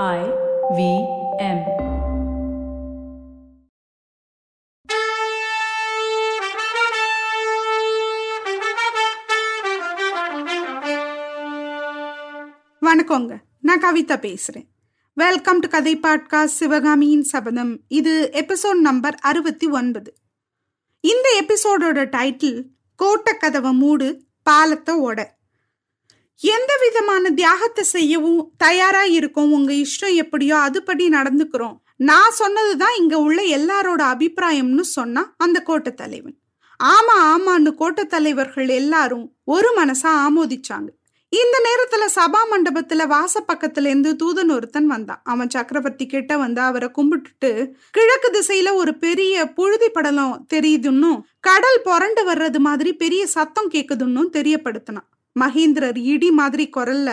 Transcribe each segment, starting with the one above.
I V M. வணக்கங்க. நான் கவிதா பேசுறேன். வெல்கம் டு கதை பாட்காஸ்ட் சிவகாமியின் சபதம். இது எபிசோட் நம்பர் அறுபத்தி ஒன்பது. இந்த எபிசோடோட டைட்டில் கோட்டக்கதவை மூடு பாலத்தை ஓட. எந்த விதமான தியாகத்தை செய்யவும் தயாரா இருக்கோம் உங்க இஷ்டம் எப்படியோ அதுபடி நடந்துக்கிறோம். நான் சொன்னதுதான் இங்க உள்ள எல்லாரோட அபிப்பிராயம்னு சொன்னா அந்த கோட்டை தலைவன். ஆமா ஆமான்னு கோட்டை தலைவர்கள் எல்லாரும் ஒரு மனசா ஆமோதிச்சாங்க. இந்த நேரத்துல சபா மண்டபத்துல வாச பக்கத்துல இருந்து தூதன் ஒருத்தன் வந்தான். அவன் சக்கரவர்த்தி கிட்ட வந்து அவரை கும்பிட்டுட்டு கிழக்கு திசையில ஒரு பெரிய புழுதி படலம் தெரியுதுன்னும் கடல் புரண்டு வர்றது மாதிரி பெரிய சத்தம் கேக்குதுன்னும் தெரியப்படுத்தினான். மகேந்திரர் இடி மாதிரி குரல்ல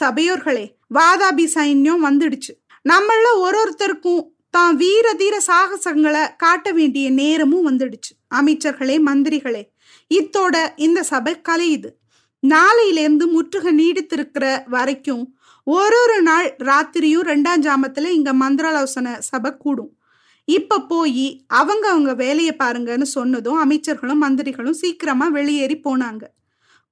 சபையோர்களே வாதாபி சைன்யம் வந்துடுச்சு. நம்மள ஒரு ஒருத்தருக்கும் தான் வீர தீர சாகசங்களை காட்ட வேண்டிய நேரமும் வந்துடுச்சு. அமைச்சர்களே மந்திரிகளே இத்தோட இந்த சபை கலையுது நாளையிலேருந்து முற்றுகை நீடித்திருக்கிற வரைக்கும் ஒரு ஒரு நாள் ராத்திரியும் ரெண்டாம் ஜாமத்துல இங்க மந்திராலோசனை சபை கூடும். இப்ப போய் அவங்க அவங்க வேலையை பாருங்கன்னு சொன்னதும் அமைச்சர்களும் மந்திரிகளும் சீக்கிரமா வெளியேறி போனாங்க.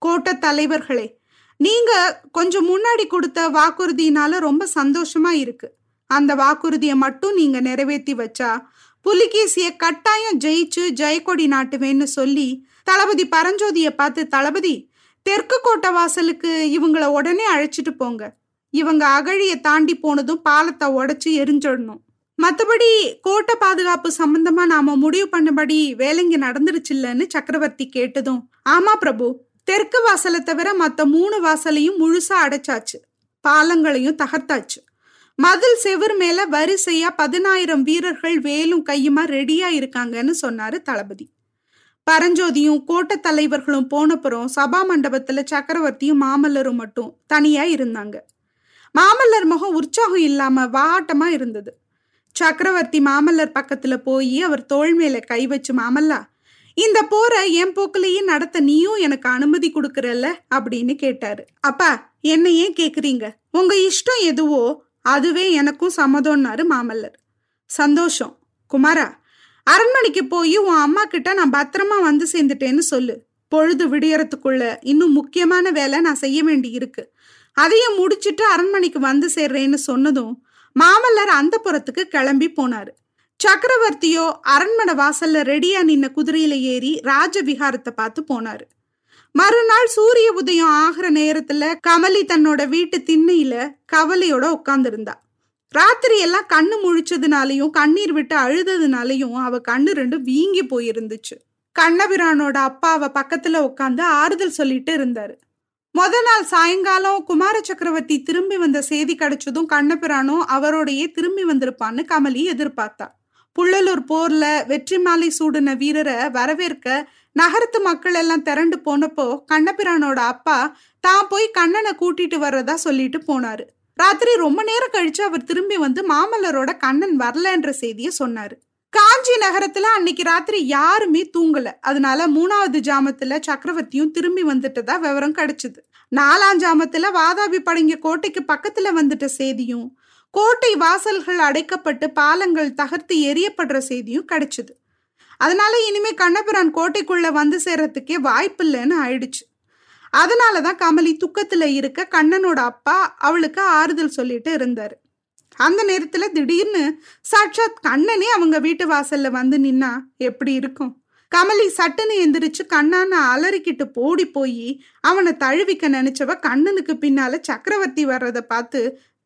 கோட்ட தலைவர்களே நீங்க கொஞ்சம் முன்னாடி கொடுத்த வாக்குறுதியினால ரொம்ப சந்தோஷமா இருக்கு. அந்த வாக்குறுதியை மட்டும் நீங்க நிறைவேற்றி வச்சா புலிகேசிய கட்டாயம் ஜெயிச்சு ஜெயக்கொடி நாட்டுவேன்னு சொல்லி தளபதி பரஞ்சோதிய பார்த்து தளபதி தெற்கு கோட்டை வாசலுக்கு இவங்கள உடனே அழைச்சிட்டு போங்க. இவங்க அகழிய தாண்டி போனதும் பாலத்தை உடைச்சு எரிஞ்சிடணும். மற்றபடி கோட்டை பாதுகாப்பு சம்பந்தமா நாம முடிவு பண்ணபடி வேலைங்க நடந்துருச்சுல்லன்னு சக்கரவர்த்தி கேட்டதும் ஆமா பிரபு தெற்கு வாசலை தவிர மற்ற மூணு வாசலையும் முழுசா அடைச்சாச்சு. பாலங்களையும் தகர்த்தாச்சு. மதில் செவர் மேல வரிசையா பதினாயிரம் வீரர்கள் வேலும் கையுமா ரெடியா இருக்காங்கன்னு சொன்னாரு தளபதி. பரஞ்சோதியும் கோட்ட தலைவர்களும் போனப்புறம் சபா மண்டபத்துல சக்கரவர்த்தியும் மாமல்லரும் மட்டும் தனியா இருந்தாங்க. மாமல்லர் முகம் உற்சாகம் இல்லாம வாட்டமா இருந்தது. சக்கரவர்த்தி மாமல்லர் பக்கத்துல போய் அவர் தோள் மேல கை வச்சு மாமல்லா இந்த போரை என் போக்கிலேயே நடத்த நீயும் எனக்கு அனுமதி கொடுக்கறல்ல அப்படின்னு கேட்டாரு. அப்பா என்ன ஏன் கேக்குறீங்க? உங்க இஷ்டம் எதுவோ அதுவே எனக்கும் சம்மதம்னாரு மாமல்லர். சந்தோஷம். குமாரா அரண்மனைக்கு போய் உன் அம்மா கிட்ட நான் பத்திரமா வந்து சேர்ந்துட்டேன்னு சொல்லு. பொழுது விடியறதுக்குள்ள இன்னும் முக்கியமான வேலை நான் செய்ய வேண்டி இருக்கு. அதையும் முடிச்சிட்டு அரண்மனைக்கு வந்து சேர்றேன்னு சொன்னதும் மாமல்லர் அந்த புறத்துக்கு கிளம்பி போனாரு. சக்கரவர்த்தியோ அரண்மனை வாசல்ல ரெடியா நின்ன குதிரையில ஏறி ராஜ விகாரத்தை பார்த்து போனாரு. மறுநாள் சூரிய உதயம் ஆகிற நேரத்துல கமலி தன்னோட வீட்டு திண்ணையில கவலையோட உட்கார்ந்திருந்தா. ராத்திரி எல்லாம் கண்ணு முழிச்சதுனாலையும் கண்ணீர் விட்டு அழுததுனாலையும் அவ கண்ணு ரெண்டும் வீங்கி போயிருந்துச்சு. கண்ணபிரானோட அப்பா அவ பக்கத்துல உட்காந்து ஆறுதல் சொல்லிட்டு இருந்தாரு. முத நாள் சாயங்காலம் குமார சக்கரவர்த்தி திரும்பி வந்த செய்தி கிடைச்சதும் கண்ணபிரானும் அவரோடையே திரும்பி வந்திருப்பான்னு கமலி எதிர்பார்த்தா. புள்ளலூர் போர்ல வெற்றி மாலை சூடின வீரரை வரவேற்க நகரத்து மக்கள் எல்லாம் திரண்டு போனப்போ கண்ணபிரானோட அப்பா தான் போய் கண்ணனை கூட்டிட்டு வர்றதா சொல்லிட்டு போனாரு. ராத்திரி ரொம்ப நேரம் கழிச்சு அவர் திரும்பி வந்து மாமல்லரோட கண்ணன் வரலன்ற செய்திய சொன்னாரு. காஞ்சி நகரத்துல அன்னைக்கு ராத்திரி யாருமே தூங்கல. அதனால மூணாவது ஜாமத்துல சக்கரவர்த்தியும் திரும்பி வந்துட்டதா விவரம் கிடைச்சது. நாலாம் ஜாமத்துல வாதாபி படங்கிய கோட்டைக்கு பக்கத்துல வந்துட்ட செய்தியும் கோட்டை வாசல்கள் அடைக்கப்பட்டு பாலங்கள் தகர்த்து எரியப்படுற செய்தியும் கிடைச்சது. அதனால இனிமே கண்ணபிரான் கோட்டைக்குள்ள வந்து சேர்றதுக்கே வாய்ப்பில்லைன்னு ஆயிடுச்சு. அதனாலதான் கமலி துக்கத்துல இருக்க கண்ணனோட அப்பா அவளுக்கு ஆறுதல் சொல்லிட்டு இருந்தாரு. அந்த நேரத்துல திடீர்னு சாட்சாத் கண்ணனே அவங்க வீட்டு வாசல்ல வந்து நின்னா எப்படி இருக்கும்? கமலி சட்டுன்னு எந்திரிச்சு கண்ணான அலறிக்கிட்டு போடி போய் அவனை தழுவிக்க நினைச்சவ கண்ணனுக்கு பின்னால சக்கரவர்த்தி வர்றத பார்த்து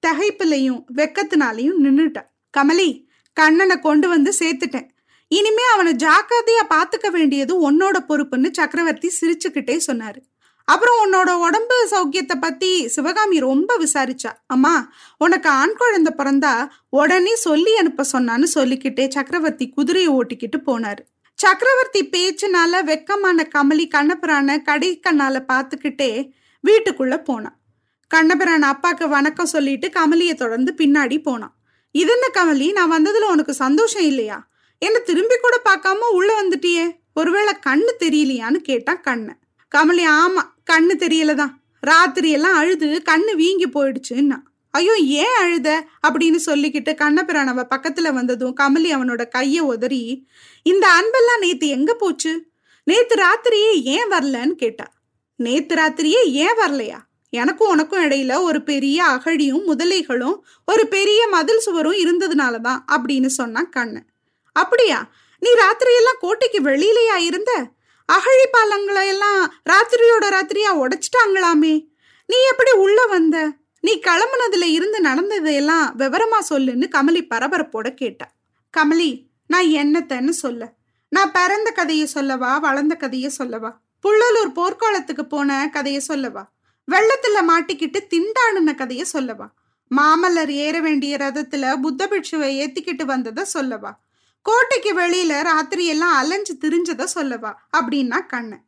தகைப்புலையும் வெக்கத்தினாலையும் நின்றுட்டான் கமலி கண்ணனை கொண்டு வந்து சேர்த்துட்டேன். இனிமே அவனை ஜாக்கிரதையா பாத்துக்க வேண்டியது உன்னோட பொறுப்புன்னு சக்கரவர்த்தி சிரிச்சுக்கிட்டே சொன்னாரு. அப்புறம் உன்னோட உடம்பு சௌக்கியத்தை பத்தி சிவகாமி ரொம்ப விசாரிச்சா. அம்மா உனக்கு ஆண் குழந்தை பிறந்தா உடனே சொல்லி அனுப்ப சொன்னான்னு சொல்லிக்கிட்டே சக்கரவர்த்தி குதிரையை ஓட்டிக்கிட்டு போனாரு. சக்கரவர்த்தி பேச்சுனால வெக்கமான கமலி கண்ணப்புறான கடை கண்ணால பார்த்துக்கிட்டே வீட்டுக்குள்ள போனான் கண்ணபிரான் அப்பாக்கு வணக்கம் சொல்லிட்டு கமலியை தொடர்ந்து பின்னாடி போனான். இதென்ன கமலி? நான் வந்ததுல உனக்கு சந்தோஷம் இல்லையா? என்ன திரும்பி கூட பார்க்காம உள்ள வந்துட்டியே? ஒருவேளை கண்ணு தெரியலையான்னு கேட்டான் கண்ணை. கமலி ஆமா கண்ணு தெரியலதான். ராத்திரி எல்லாம் அழுது கண்ணு வீங்கி போயிடுச்சுன்னா. ஐயோ ஏன் அழுத? அப்படின்னு சொல்லிக்கிட்டு கண்ணபிரான் அவ பக்கத்துல வந்ததும் கமலி அவனோட கைய உதறி இந்த அன்பெல்லாம் நேத்து எங்க போச்சு? நேத்து ராத்திரியே ஏன் வரலன்னு கேட்டா. நேத்து ராத்திரியே ஏன் வரலையா? எனக்கும் உனக்கும் இடையில ஒரு பெரிய அகழியும் முதலைகளும் ஒரு பெரிய மதில் சுவரும் இருந்ததுனாலதான் அப்படின்னு சொன்னான் கண்ணு அப்படியா? நீ ராத்திரியெல்லாம் கோட்டைக்கு வெளியிலேயா இருந்த? அகழி பாலங்களை எல்லாம் ராத்திரியோட ராத்திரியா உடைச்சிட்டாங்களாமே? நீ எப்படி உள்ள வந்த? நீ கிளம்புனதுல இருந்து நடந்ததையெல்லாம் விவரமா சொல்லுன்னு கமலி பரபரப்போட கேட்டா. கமலி நான் என்னத்தன்னு சொல்ல. நான் பிறந்த கதையை சொல்லவா வளர்ந்த கதையை சொல்லவா? புள்ளலூர் போர்க்காலத்துக்கு போன கதையை சொல்லவா? வெள்ளத்துல மாட்டிக்கிட்டு திண்டாடுன கதைய சொல்லவா? மாமல்லர் ஏற வேண்டிய ரதத்துல புத்த பிட்சுவை ஏத்திக்கிட்டு வந்தத சொல்லவா? கோட்டைக்கு வெளியில ராத்திரி எல்லாம் அலைஞ்சு திரிஞ்சத சொல்லவா? அப்படின்னா கண்ணன்.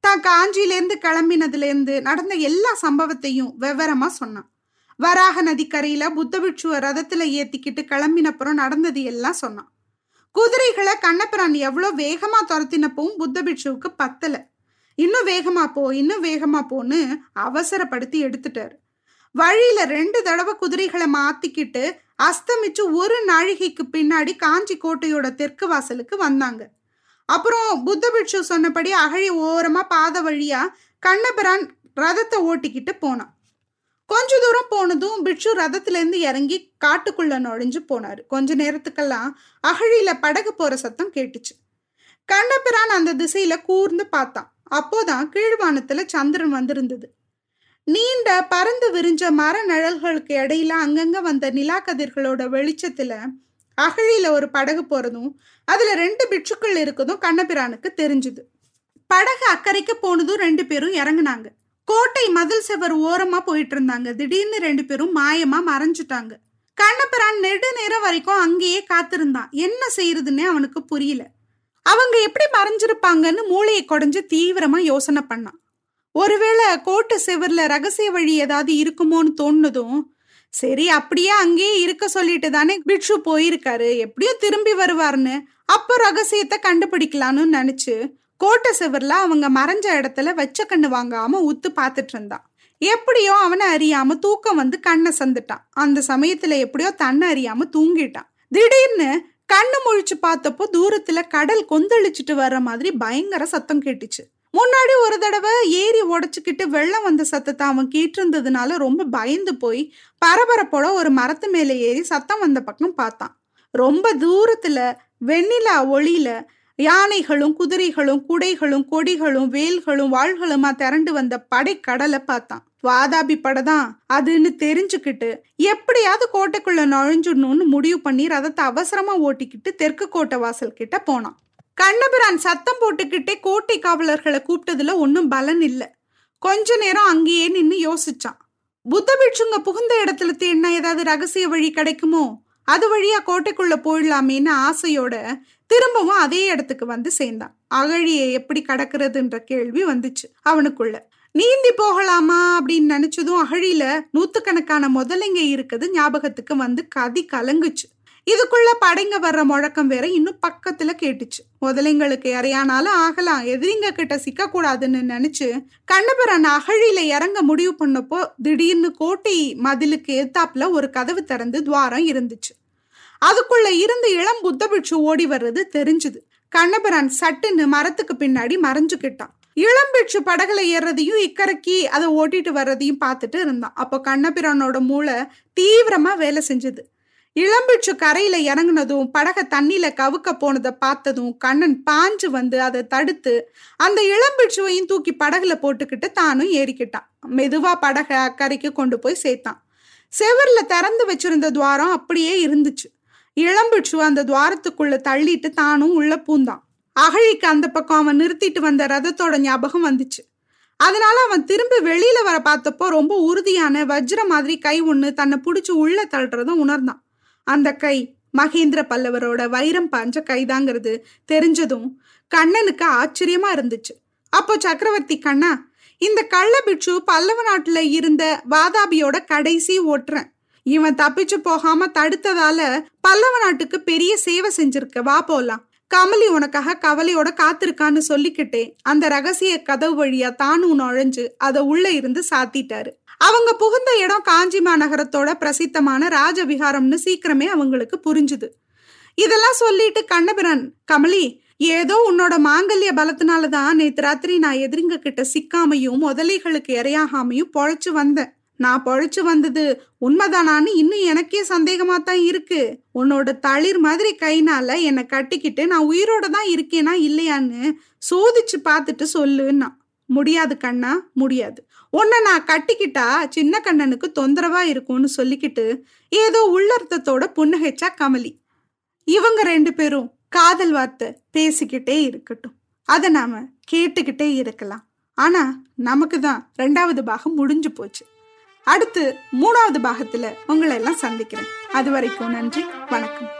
தான் காஞ்சியிலேருந்து கிளம்பினதுலேருந்து நடந்த எல்லா சம்பவத்தையும் விவரமா சொன்னான். வராக நதிக்கரையில புத்த பிட்சுவ ரதத்துல ஏத்திக்கிட்டு கிளம்பினப்புறம் நடந்தது எல்லாம் சொன்னான். குதிரைகளை கண்ணப்பிரான் எவ்வளோ வேகமா துரத்தினப்பவும் புத்த பிட்சுவுக்கு பத்தலை. இன்னும் வேகமா போ இன்னும் வேகமா போன்னு அவசரப்படுத்தி எடுத்துட்டார். வழியில ரெண்டு தடவை குதிரைகளை மாத்திக்கிட்டு அஸ்தமிச்சு ஒரு நாழிகைக்கு பின்னாடி காஞ்சி கோட்டையோட தெற்கு வாசலுக்கு வந்தாங்க. அப்புறம் புத்த பிட்சு சொன்னபடி அகழி ஓரமா பாத வழியா கண்ணபிரான் ரதத்தை ஓட்டிக்கிட்டு போனான். கொஞ்ச தூரம் போனதும் பிட்சு ரதத்துல இருந்து இறங்கி காட்டுக்குள்ள நுழைஞ்சு போனாரு. கொஞ்ச நேரத்துக்கெல்லாம் அகழியில படகு போற சத்தம் கேட்டுச்சு. கண்ணபிரான் அந்த திசையில கூர்ந்து பார்த்தான். அப்போதான் கீழ்வானத்துல சந்திரன் வந்திருந்தது. நீண்ட பறந்து விரிஞ்ச மர நிழல்களுக்கு இடையில அங்கங்க வந்த நிலா கதிர்களோட வெளிச்சத்துல அகழியில ஒரு படகு போறதும் அதுல ரெண்டு பிட்சுக்கள் இருக்கதும் கண்ணபிரானுக்கு தெரிஞ்சுது. படகு அக்கறைக்கு போனதும் ரெண்டு பேரும் இறங்குனாங்க. கோட்டை மதில் செவர் ஓரமா போயிட்டு இருந்தாங்க திடீர்னு ரெண்டு பேரும் மாயமா மறைஞ்சிட்டாங்க. கண்ணபிரான் நெடு நேரம் வரைக்கும் அங்கேயே காத்திருந்தான். என்ன செய்யறதுன்னே அவனுக்கு புரியல. அவங்க எப்படி மறைஞ்சிருப்பாங்கன்னு மூளையை குடைஞ்சு தீவிரமா யோசனை பண்ணான். ஒருவேளை கோட்டை செவர்ல ரகசிய வழி ஏதாவது இருக்குமோன்னு தோணுனதும் சரி அப்படியே அங்கேயே இருக்க சொல்லிட்டு தானே பிட்சு போயிருக்காரு எப்படியும் திரும்பி வருவார்னு அப்போ ரகசியத்தை கண்டுபிடிக்கலான்னு நினைச்சு கோட்டை செவர்ல அவங்க மறைஞ்ச இடத்துல வச்ச கண்ணு வாங்காம உத்து பார்த்துட்டு இருந்தான். எப்படியோ அவனை அறியாம தூக்கம் வந்து கண்ணை சந்துட்டான். அந்த சமயத்துல எப்படியோ தன்னை அறியாம தூங்கிட்டான். திடீர்னு கண்ணு முழிச்சு பார்த்தப்போ தூரத்துல கடல் கொந்தளிச்சுட்டு வர்ற மாதிரி பயங்கர சத்தம் கேட்டுச்சு. முன்னாடி ஒரு தடவை ஏரி உடச்சிக்கிட்டு வெள்ளம் வந்த சத்தத்தை அவன் கேட்டிருந்ததுனால ரொம்ப பயந்து போய் பரபரப்போட ஒரு மரத்து மேலே ஏறி சத்தம் வந்த பக்கம் பார்த்தான். ரொம்ப தூரத்துல வெண்ணிலா ஒளியில யானைகளும் குதிரைகளும் குடைகளும் கொடிகளும் வேல்களும் வாள்களுமா திரண்டு வந்த படைக்கடலை பார்த்தான். வாதாபி படைதான் அதுன்னு தெரிஞ்சுக்கிட்டு எப்படியாவது கோட்டைக்குள்ள நுழைஞ்சிடணும்னு முடிவு பண்ணி ரதத்தை அவசரமா ஓட்டிக்கிட்டு தெற்கு கோட்டை வாசல் கிட்ட போனான். கண்ணபிரான் சத்தம் போட்டுக்கிட்டே கோட்டை காவலர்களை கூப்பிட்டதுல ஒன்றும் பலன் இல்லை. கொஞ்ச நேரம் அங்கேயே நின்று யோசிச்சான். புத்த பிட்சுங்க புகுந்த இடத்துல தேடினா ஏதாவது ரகசிய வழி கிடைக்குமோ? அது வழியா கோட்டைக்குள்ள போயிடலாமேன்னு ஆசையோட திரும்பவும் அதே இடத்துக்கு வந்து சேர்ந்தான். அகழியை எப்படி கடக்கிறதுன்ற கேள்வி வந்துச்சு அவனுக்குள்ள. நீந்தி போகலாமா அப்படின்னு நினைச்சதும் அகழியில நூத்துக்கணக்கான முதலைங்க இருக்குது ஞாபகத்துக்கு வந்து கதி கலங்குச்சு. இதுக்குள்ள படைங்க வர்ற முழக்கம் வேற இன்னும் பக்கத்துல கேட்டுச்சு. முதலைங்களுக்கு இறையானாலும் ஆகலாம். எதிரிங்க கிட்ட சிக்க கூடாதுன்னு நினைச்சு கண்ணபிரான் அகழியில இறங்க முடிவு பண்ணப்போ திடீர்னு கோட்டை மதிலுக்கு எத்தாப்புல ஒரு கதவு திறந்து துவாரம் இருந்துச்சு. அதுக்குள்ள இருந்து இளம் புத்தபிட்சு ஓடி வர்றது தெரிஞ்சுது. கண்ணபிரான் சட்டுன்னு மரத்துக்கு பின்னாடி மறைஞ்சுக்கிட்டான் இளம்பிட்சு படகுல ஏறதையும் இக்கரைக்கி அதை ஓட்டிட்டு வர்றதையும் பார்த்துட்டு இருந்தான். அப்போ கண்ணபிரானோட மூளை தீவிரமா வேலை செஞ்சது. இளம்பிச்சு கரையில இறங்குனதும் படக தண்ணியில கவுக்க போனதை பார்த்ததும் கண்ணன் பாஞ்சு வந்து அதை தடுத்து அந்த இளம்பிச்சுவையும் தூக்கி படகுல போட்டுக்கிட்டு தானும் ஏறிக்கிட்டான். மெதுவா படக அக்கறைக்கு கொண்டு போய் சேர்த்தான். செவர்ல திறந்து வச்சிருந்த துவாரம் அப்படியே இருந்துச்சு. இளம்பிச்சு அந்த துவாரத்துக்குள்ள தள்ளிட்டு தானும் உள்ள பூந்தான். அகழிக்கு அந்த பக்கம் அவன் நிறுத்திட்டு வந்த ரதத்தோட ஞாபகம் வந்துச்சு. அதனால அவன் திரும்பி வெளியில வர பார்த்தப்போ ரொம்ப உறுதியான வஜ்ர மாதிரி கை ஒண்ணு தன்னை பிடிச்சி உள்ள தள்ளுறதும் உணர்ந்தான். அந்த கை மகேந்திர பல்லவரோட வைரம் பாஞ்ச கைதாங்கிறது தெரிஞ்சதும் கண்ணனுக்கு ஆச்சரியமா இருந்துச்சு. அப்போ சக்கரவர்த்தி கண்ணா இந்த கள்ள பிட்சு பல்லவ நாட்டுல இருந்த வாதாபியோட கடைசி ஓட்டுறேன். இவன் தப்பிச்சு போகாம தடுத்ததால பல்லவ நாட்டுக்கு பெரிய சேவை செஞ்சிருக்க வா போலாம். கமலி உனக்காக கவலையோட காத்திருக்கான்னு சொல்லிக்கிட்டே அந்த ரகசிய கதவு வழியா தானும் நுழைஞ்சு அதை உள்ள இருந்து சாத்திட்டாரு. அவங்க புகுந்த இடம் காஞ்சி மாநகரத்தோட பிரசித்தமான ராஜவிகாரம்னு சீக்கிரமே அவங்களுக்கு புரிஞ்சுது. இதெல்லாம் சொல்லிட்டு கண்ணபிரன் கமலி ஏதோ உன்னோட மாங்கல்ய பலத்தினாலதான் நேத்து ராத்திரி நான் எதிரிங்க கிட்ட சிக்காமையும் முதலைகளுக்கு இரையாகாமையும் பொழைச்சு வந்தேன். நான் பொழைச்சு வந்தது உண்மைதானான்னு இன்னும் எனக்கே சந்தேகமா தான் இருக்கு. உன்னோட தளிர் மாதிரி கைனால என்னை கட்டிக்கிட்டு நான் உயிரோட தான் இருக்கேனா இல்லையான்னு சோதிச்சு பார்த்துட்டு சொல்லுன்னா. முடியாது கண்ணா முடியாது. உன்னை நான் கட்டிக்கிட்டா சின்ன கண்ணனுக்கு தொந்தரவா இருக்கும்னு சொல்லிக்கிட்டு ஏதோ உள்ளர்த்தத்தோட புன்னகைச்சா கமலி. இவங்க ரெண்டு பேரும் காதல் வார்த்தை பேசிக்கிட்டே இருக்கட்டும். அதை நாம கேட்டுக்கிட்டே இருக்கலாம். ஆனா நமக்கு தான் ரெண்டாவது பாகம் முடிஞ்சு போச்சு. அடுத்து மூணாவது பாகத்துல உங்களை எல்லாம் சந்திக்கிறேன். அது வரைக்கும் நன்றி வணக்கம்.